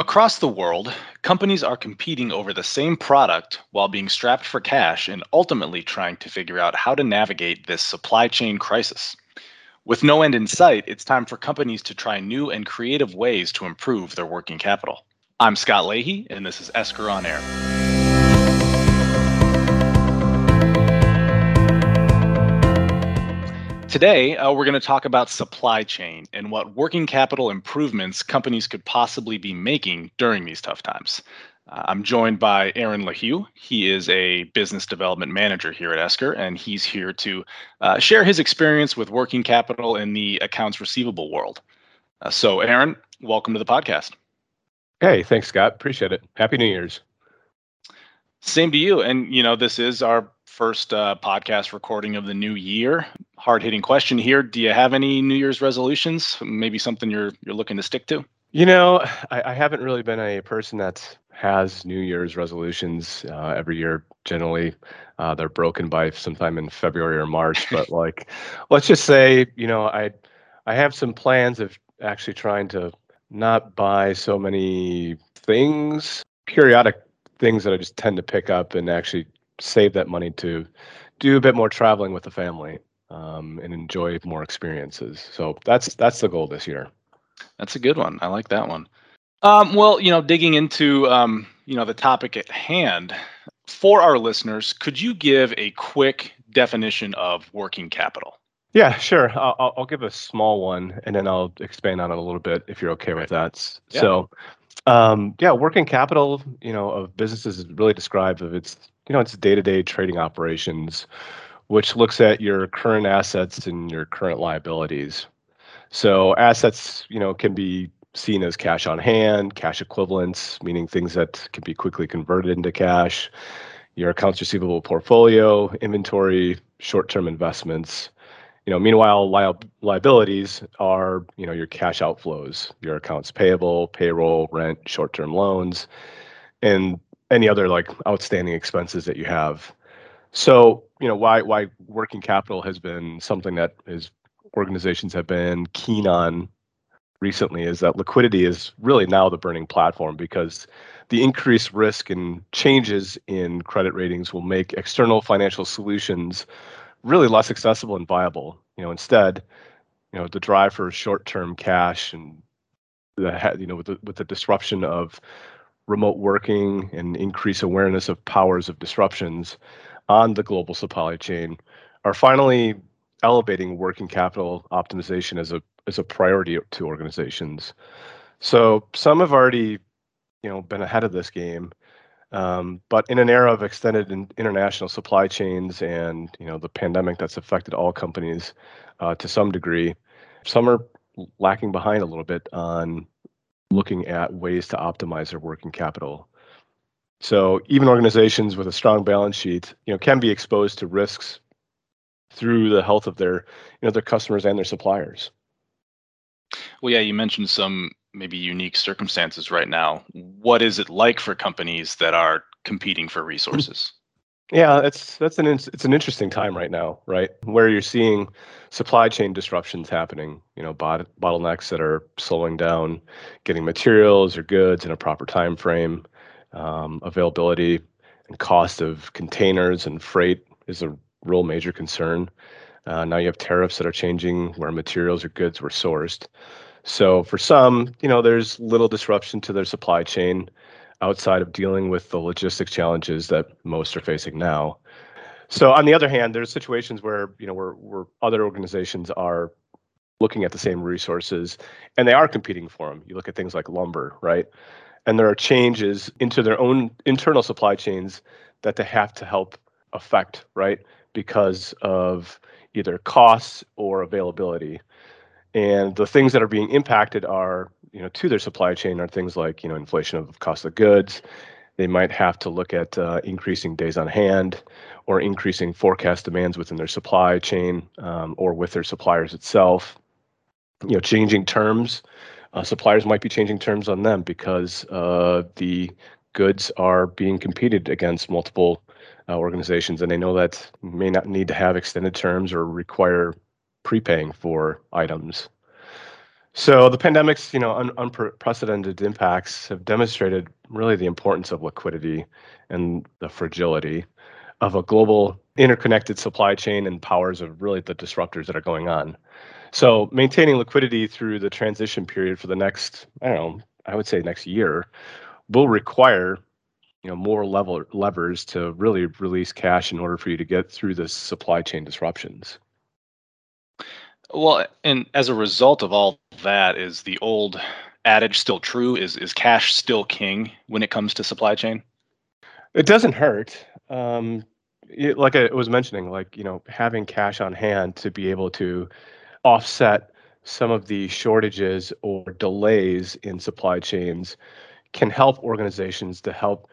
Across the world, companies are competing over the same product while being strapped for cash and ultimately trying to figure out how to navigate this supply chain crisis. With no end in sight, it's time for companies to try new and creative ways to improve their working capital. I'm Scott Leahy, and this is Esker on Air. Today, uh, we're going to talk about supply chain and what working capital improvements companies could possibly be making during these tough times. Uh, I'm joined by Aaron LeHew. He is a business development manager here at Esker, and he's here to uh, share his experience with working capital in the accounts receivable world. Uh, so, Aaron, welcome to the podcast. Hey, thanks, Scott. Appreciate it. Happy New Year's. Same to you. And, you know, this is our first uh, podcast recording of the new year. Hard hitting question here. Do you have any New Year's resolutions? Maybe something you're you're looking to stick to? You know, I, I haven't really been a person that has New Year's resolutions uh, every year. Generally, uh, they're broken by sometime in February or March. But like, let's just say, you know, I I have some plans of actually trying to not buy so many things, periodic things that I just tend to pick up and actually save that money to do a bit more traveling with the family um, and enjoy more experiences. So that's that's the goal this year. That's a good one. I like that one. Um, well, you know, digging into um, you know the topic at hand for our listeners, could you give a quick definition of working capital? Yeah, sure. I'll, I'll give a small one, and then I'll expand on it a little bit if you're okay with that. Yeah. So, um, yeah, working capital, you know, of businesses is really described of its you know, it's day-to-day trading operations, which looks at your current assets and your current liabilities. So assets, you know, can be seen as cash on hand, cash equivalents, meaning things that can be quickly converted into cash, your accounts receivable portfolio, inventory, short-term investments. You know, meanwhile, li- liabilities are, you know, your cash outflows, your accounts payable, payroll, rent, short-term loans. And any other like outstanding expenses that you have. So, you know, why why working capital has been something that is organizations have been keen on recently is that liquidity is really now the burning platform because the increased risk and changes in credit ratings will make external financial solutions really less accessible and viable. You know, instead, you know, the drive for short-term cash and the you know with the with the disruption of remote working and increase awareness of powers of disruptions on the global supply chain are finally elevating working capital optimization as a as a priority to organizations. So some have already, you know, been ahead of this game, um, but in an era of extended in international supply chains and you know the pandemic that's affected all companies uh, to some degree, some are lacking behind a little bit on looking at ways to optimize their working capital. So even organizations with a strong balance sheet, you know, can be exposed to risks through the health of their, you know, their customers and their suppliers. Well, yeah, you mentioned some maybe unique circumstances right now. What is it like for companies that are competing for hmm. resources? Yeah, it's that's an it's an interesting time right now, right? Where you're seeing supply chain disruptions happening, you know, bot, bottlenecks that are slowing down getting materials or goods in a proper time frame. Um, availability and cost of containers and freight is a real major concern. Uh, now you have tariffs that are changing where materials or goods were sourced. So for some, you know, there's little disruption to their supply chain outside of dealing with the logistics challenges that most are facing now. So on the other hand, there's situations where you know where where other organizations are looking at the same resources and they are competing for them. You look at things like lumber, right? And there are changes into their own internal supply chains that they have to help affect, right? Because of either costs or availability. And the things that are being impacted are you know to their supply chain are things like you know inflation of cost of goods. They might have to look at uh, increasing days on hand or increasing forecast demands within their supply chain um, or with their suppliers itself. You know, changing terms. Uh, suppliers might be changing terms on them because uh, the goods are being competed against multiple uh, organizations, and they know that may not need to have extended terms or require prepaying for items. So the pandemic's, you know, un- unprecedented impacts have demonstrated really the importance of liquidity and the fragility of a global interconnected supply chain and powers of really the disruptors that are going on. So maintaining liquidity through the transition period for the next, I don't know, I would say next year will require you know more level levers to really release cash in order for you to get through the supply chain disruptions. Well, and as a result of all that, is the old adage still true? Is is cash still king when it comes to supply chain? It doesn't hurt. Um, it, like I was mentioning, like you know, having cash on hand to be able to offset some of the shortages or delays in supply chains can help organizations to help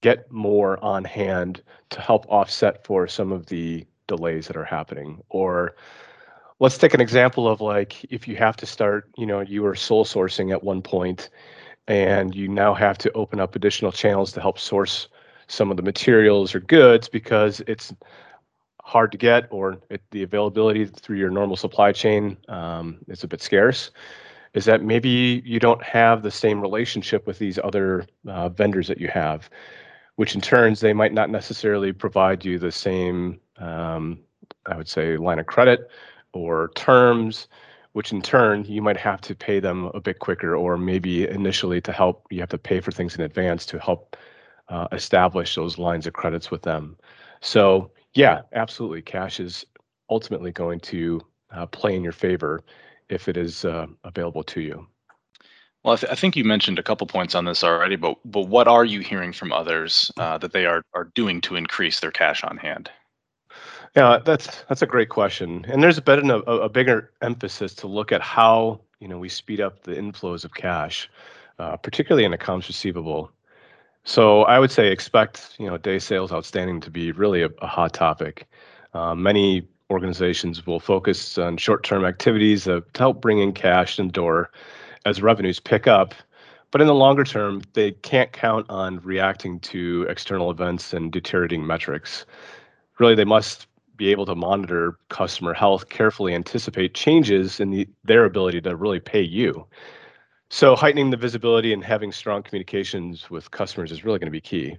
get more on hand to help offset for some of the delays that are happening or let's take an example of like if you have to start you know you were sole sourcing at one point and you now have to open up additional channels to help source some of the materials or goods because it's hard to get or it, the availability through your normal supply chain um, is a bit scarce. Is that maybe you don't have the same relationship with these other uh, vendors that you have which in turns they might not necessarily provide you the same um, i would say line of credit or terms which in turn you might have to pay them a bit quicker or maybe initially to help you have to pay for things in advance to help uh, establish those lines of credits with them so yeah, absolutely. Cash is ultimately going to uh, play in your favor if it is uh, available to you. Well, I, th- I, think you mentioned a couple points on this already, but but what are you hearing from others uh, that they are are doing to increase their cash on hand? Yeah, that's that's a great question, and there's been a, a bigger emphasis to look at how you know we speed up the inflows of cash, uh, particularly in accounts receivable. So I would say expect you know day sales outstanding to be really a, a hot topic. Uh, many organizations will focus on short-term activities to help bring in cash and door as revenues pick up. But in the longer term, they can't count on reacting to external events and deteriorating metrics. Really, they must be able to monitor customer health, carefully anticipate changes in the, their ability to really pay you. So heightening the visibility and having strong communications with customers is really going to be key.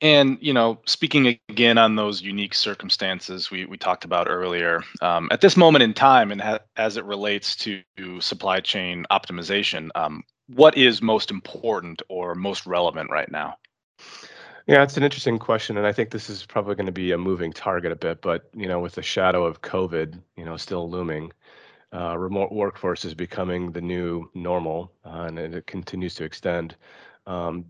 And you know, speaking again on those unique circumstances we we talked about earlier, um, at this moment in time, and ha- as it relates to supply chain optimization, um, what is most important or most relevant right now? Yeah, it's an interesting question, and I think this is probably going to be a moving target a bit. But you know, with the shadow of COVID, you know, still looming, uh, remote workforce is becoming the new normal, uh, and it continues to extend. Um,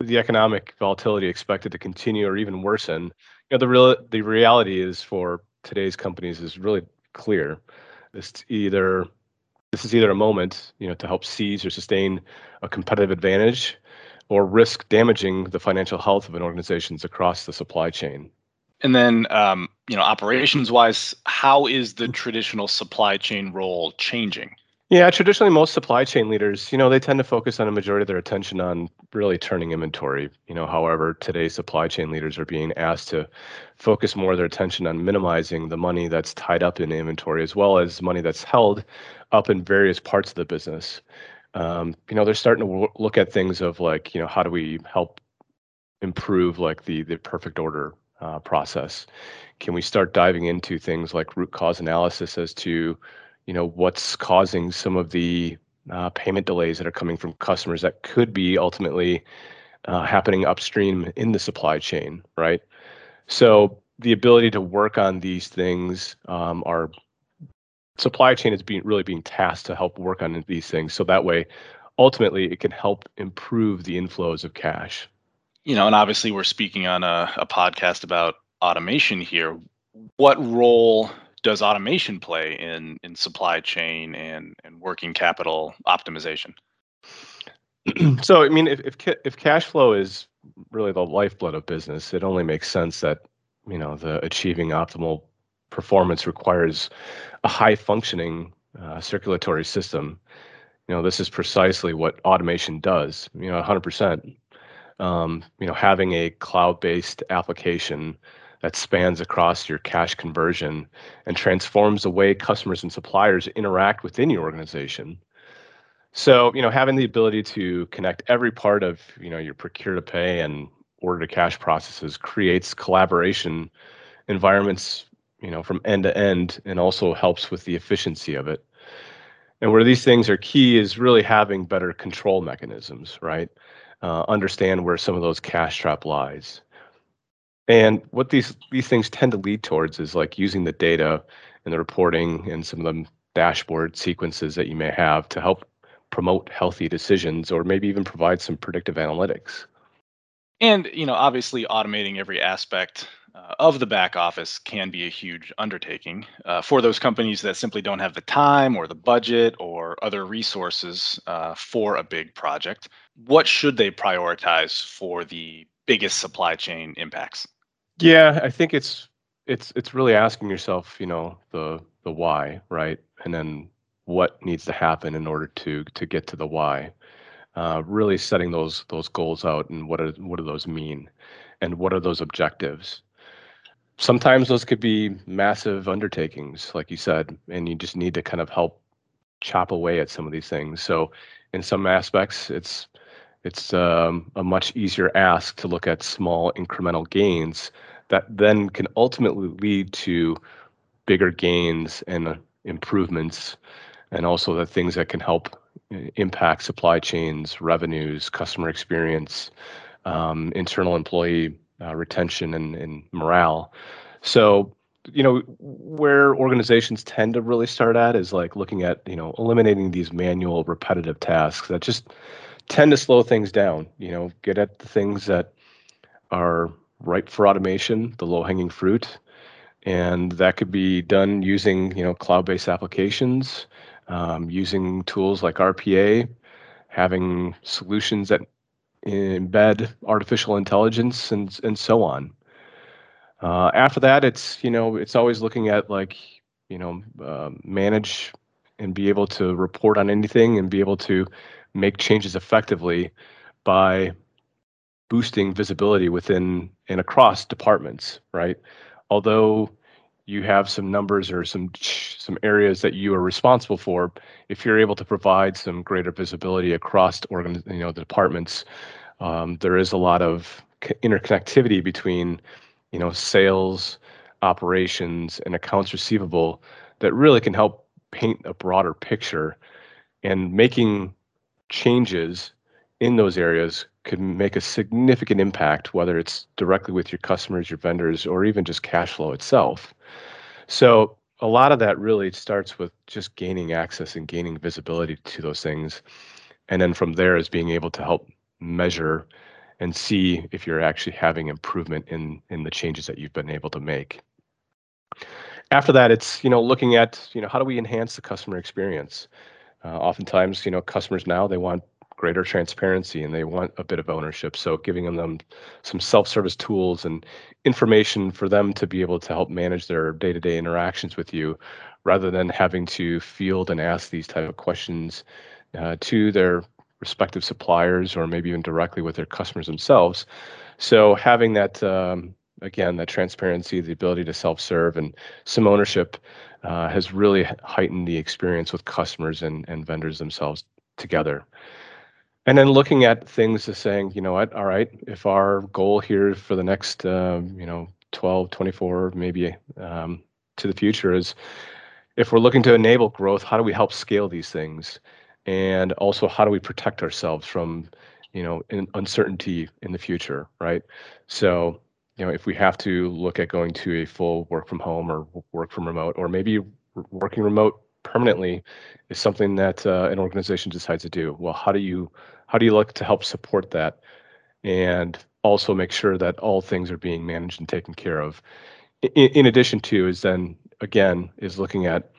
the economic volatility expected to continue or even worsen. You know, the real the reality is for today's companies is really clear. This either this is either a moment, you know, to help seize or sustain a competitive advantage, or risk damaging the financial health of an organizations across the supply chain. And then, um, you know, operations wise, how is the traditional supply chain role changing? Yeah, traditionally, most supply chain leaders, you know, they tend to focus on a majority of their attention on really turning inventory. You know, however, today's supply chain leaders are being asked to focus more of their attention on minimizing the money that's tied up in inventory, as well as money that's held up in various parts of the business. Um, you know, they're starting to look at things of like, you know, how do we help improve like the the perfect order uh, process? Can we start diving into things like root cause analysis as to, you know, what's causing some of the uh, payment delays that are coming from customers that could be ultimately uh, happening upstream in the supply chain, right? So the ability to work on these things, um, our supply chain is being really being tasked to help work on these things, so that way, ultimately, it can help improve the inflows of cash you know, and obviously we're speaking on a, a podcast about automation here. What role does automation play in in supply chain and and working capital optimization? so I mean, if if if cash flow is really the lifeblood of business, it only makes sense that you know the achieving optimal performance requires a high functioning uh, circulatory system. You know, this is precisely what automation does. You know, 100% um, you know, having a cloud-based application that spans across your cash conversion and transforms the way customers and suppliers interact within your organization. So, you know, having the ability to connect every part of, you know, your procure to pay and order to cash processes creates collaboration environments, you know, from end to end and also helps with the efficiency of it. And where these things are key is really having better control mechanisms, right? Uh, understand where some of those cash trap lies. And what these these things tend to lead towards is like using the data and the reporting and some of the dashboard sequences that you may have to help promote healthy decisions or maybe even provide some predictive analytics. And you know, obviously, automating every aspect uh, of the back office can be a huge undertaking uh, for those companies that simply don't have the time or the budget or other resources uh, for a big project. What should they prioritize for the biggest supply chain impacts? Yeah, I think it's it's it's really asking yourself, you know, the the why, right? And then what needs to happen in order to to get to the why. Uh, really setting those those goals out and what are, what do those mean, and what are those objectives. Sometimes those could be massive undertakings, like you said, and you just need to kind of help chop away at some of these things. So, in some aspects, it's it's um, a much easier ask to look at small incremental gains that then can ultimately lead to bigger gains and uh, improvements and also the things that can help uh, impact supply chains, revenues, customer experience, um, internal employee uh, retention, and, and morale. So, you know, where organizations tend to really start at is like looking at, you know, eliminating these manual repetitive tasks that just tend to slow things down. You know, get at the things that are ripe for automation, the low hanging fruit. And that could be done using, you know, cloud-based applications, um, using tools like RPA, having solutions that embed artificial intelligence and and so on. Uh, after that, it's you know it's always looking at like you know uh, manage and be able to report on anything and be able to make changes effectively by boosting visibility within and across departments, right? Although you have some numbers or some some areas that you are responsible for, if you're able to provide some greater visibility across organ, you know, the departments, um, there is a lot of interconnectivity between, you know, sales, operations, and accounts receivable that really can help paint a broader picture and making changes in those areas could make a significant impact, whether it's directly with your customers, your vendors, or even just cash flow itself. So a lot of that really starts with just gaining access and gaining visibility to those things. And then from there is being able to help measure and see if you're actually having improvement in in the changes that you've been able to make. After that, it's you know looking at you know how do we enhance the customer experience. Uh, oftentimes, you know, customers now they want greater transparency and they want a bit of ownership. So giving them some self-service tools and information for them to be able to help manage their day-to-day interactions with you rather than having to field and ask these type of questions uh, to their respective suppliers or maybe even directly with their customers themselves. So having that um, again that transparency, the ability to self-serve, and some ownership uh, has really heightened the experience with customers and, and vendors themselves together. And then looking at things to saying, you know what, all right, if our goal here for the next, um, you know, 12, 24, maybe um, to the future is if we're looking to enable growth, how do we help scale these things? And also, how do we protect ourselves from, you know, uncertainty in the future, right? So, you know, if we have to look at going to a full work from home or work from remote, or maybe working remote permanently is something that uh, an organization decides to do. Well, how do you how do you look to help support that? And also make sure that all things are being managed and taken care of. In, in addition to is then again is looking at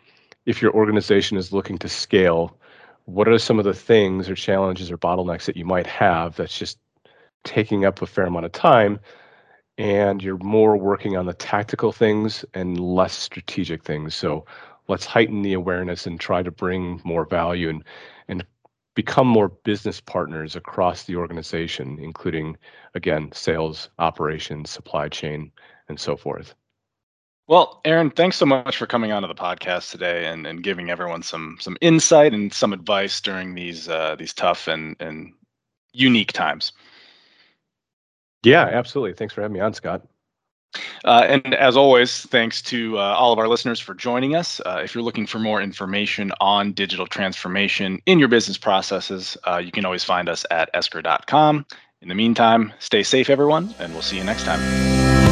if your organization is looking to scale what are some of the things or challenges or bottlenecks that you might have that's just taking up a fair amount of time and you're more working on the tactical things and less strategic things. So let's heighten the awareness and try to bring more value and become more business partners across the organization, including, again, sales, operations, supply chain, and so forth. Well, Aaron, thanks so much for coming onto the podcast today and, and giving everyone some some insight and some advice during these uh, these tough and and unique times. Yeah, absolutely. Thanks for having me on, Scott. Uh, and as always, thanks to uh, all of our listeners for joining us. Uh, if you're looking for more information on digital transformation in your business processes, uh, you can always find us at esker.com. In the meantime, stay safe, everyone, and we'll see you next time.